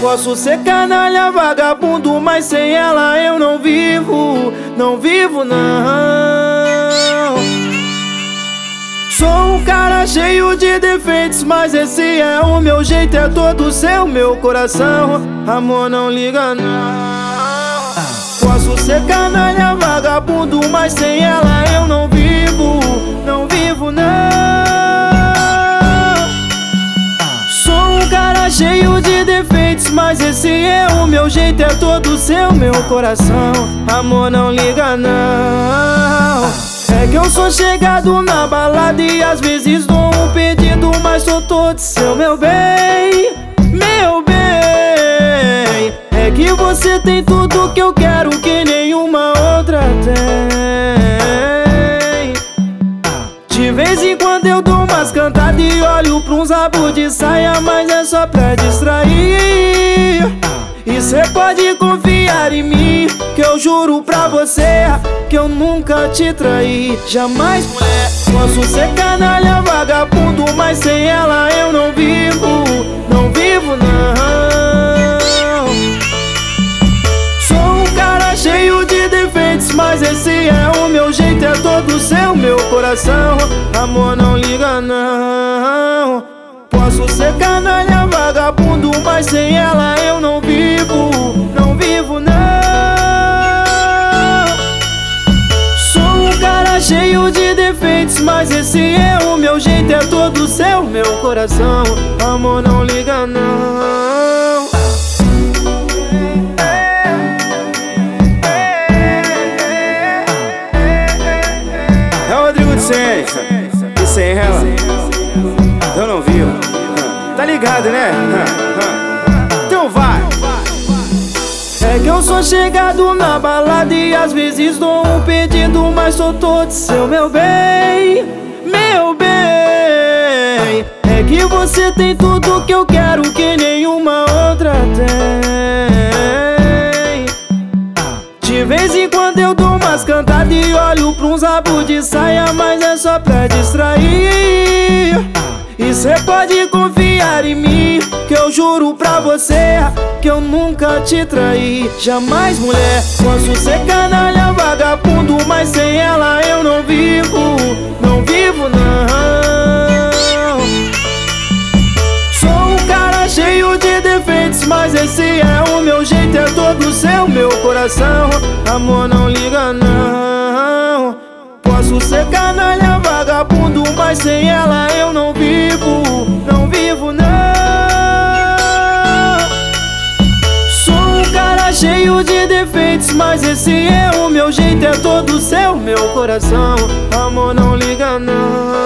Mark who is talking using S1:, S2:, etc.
S1: Posso ser canalha, vagabundo, mas sem ela eu não vivo, não vivo não. Sou um cara cheio de defeitos, mas esse é o meu jeito, é todo seu, meu coração. Amor, não liga não. Posso ser canalha, vagabundo, mas sem ela eu não vivo, defeitos, mas esse é o meu jeito, é todo seu, meu coração. Amor, não liga não. É que eu sou chegado na balada e às vezes dou um pedido, mas sou todo seu, meu bem, meu bem. É que você tem tudo que eu quero que quando eu dou umas cantadas e olho pra uns rabos de saia, mas é só pra distrair. E cê pode confiar em mim, que eu juro pra você que eu nunca te traí. Jamais, mulher, posso ser canalha, vagabundo, mas sem ela eu não vivo, não vivo não. Coração. Amor, não liga não. Posso ser canalha, vagabundo, mas sem ela eu não vivo, não vivo não. Sou um cara cheio de defeitos, mas esse é o meu jeito, é todo seu, meu coração. Amor, não Tá ligado, né? Então vai É que eu sou chegado na balada E às vezes dou um pedido Mas sou todo seu, meu bem Meu bem É que você tem tudo que eu quero Que nenhuma outra tem de vez em quando eu dou umas cantadas e olho pra uns rabos de saia, mas é só pra distrair. E cê pode confiar em mim, que eu juro pra você que eu nunca te traí. Jamais, mulher, posso ser canalha, vagabundo, mas sem ela eu não vivo, não vivo não. Sou um cara cheio de defeitos, mas esse é o meu jeito, é todo seu, meu coração. Amor, não liga não. Posso ser canalha, vagabundo, mas sem ela eu não vivo, mas esse é o meu jeito, é todo seu, meu coração. Amor, não liga não.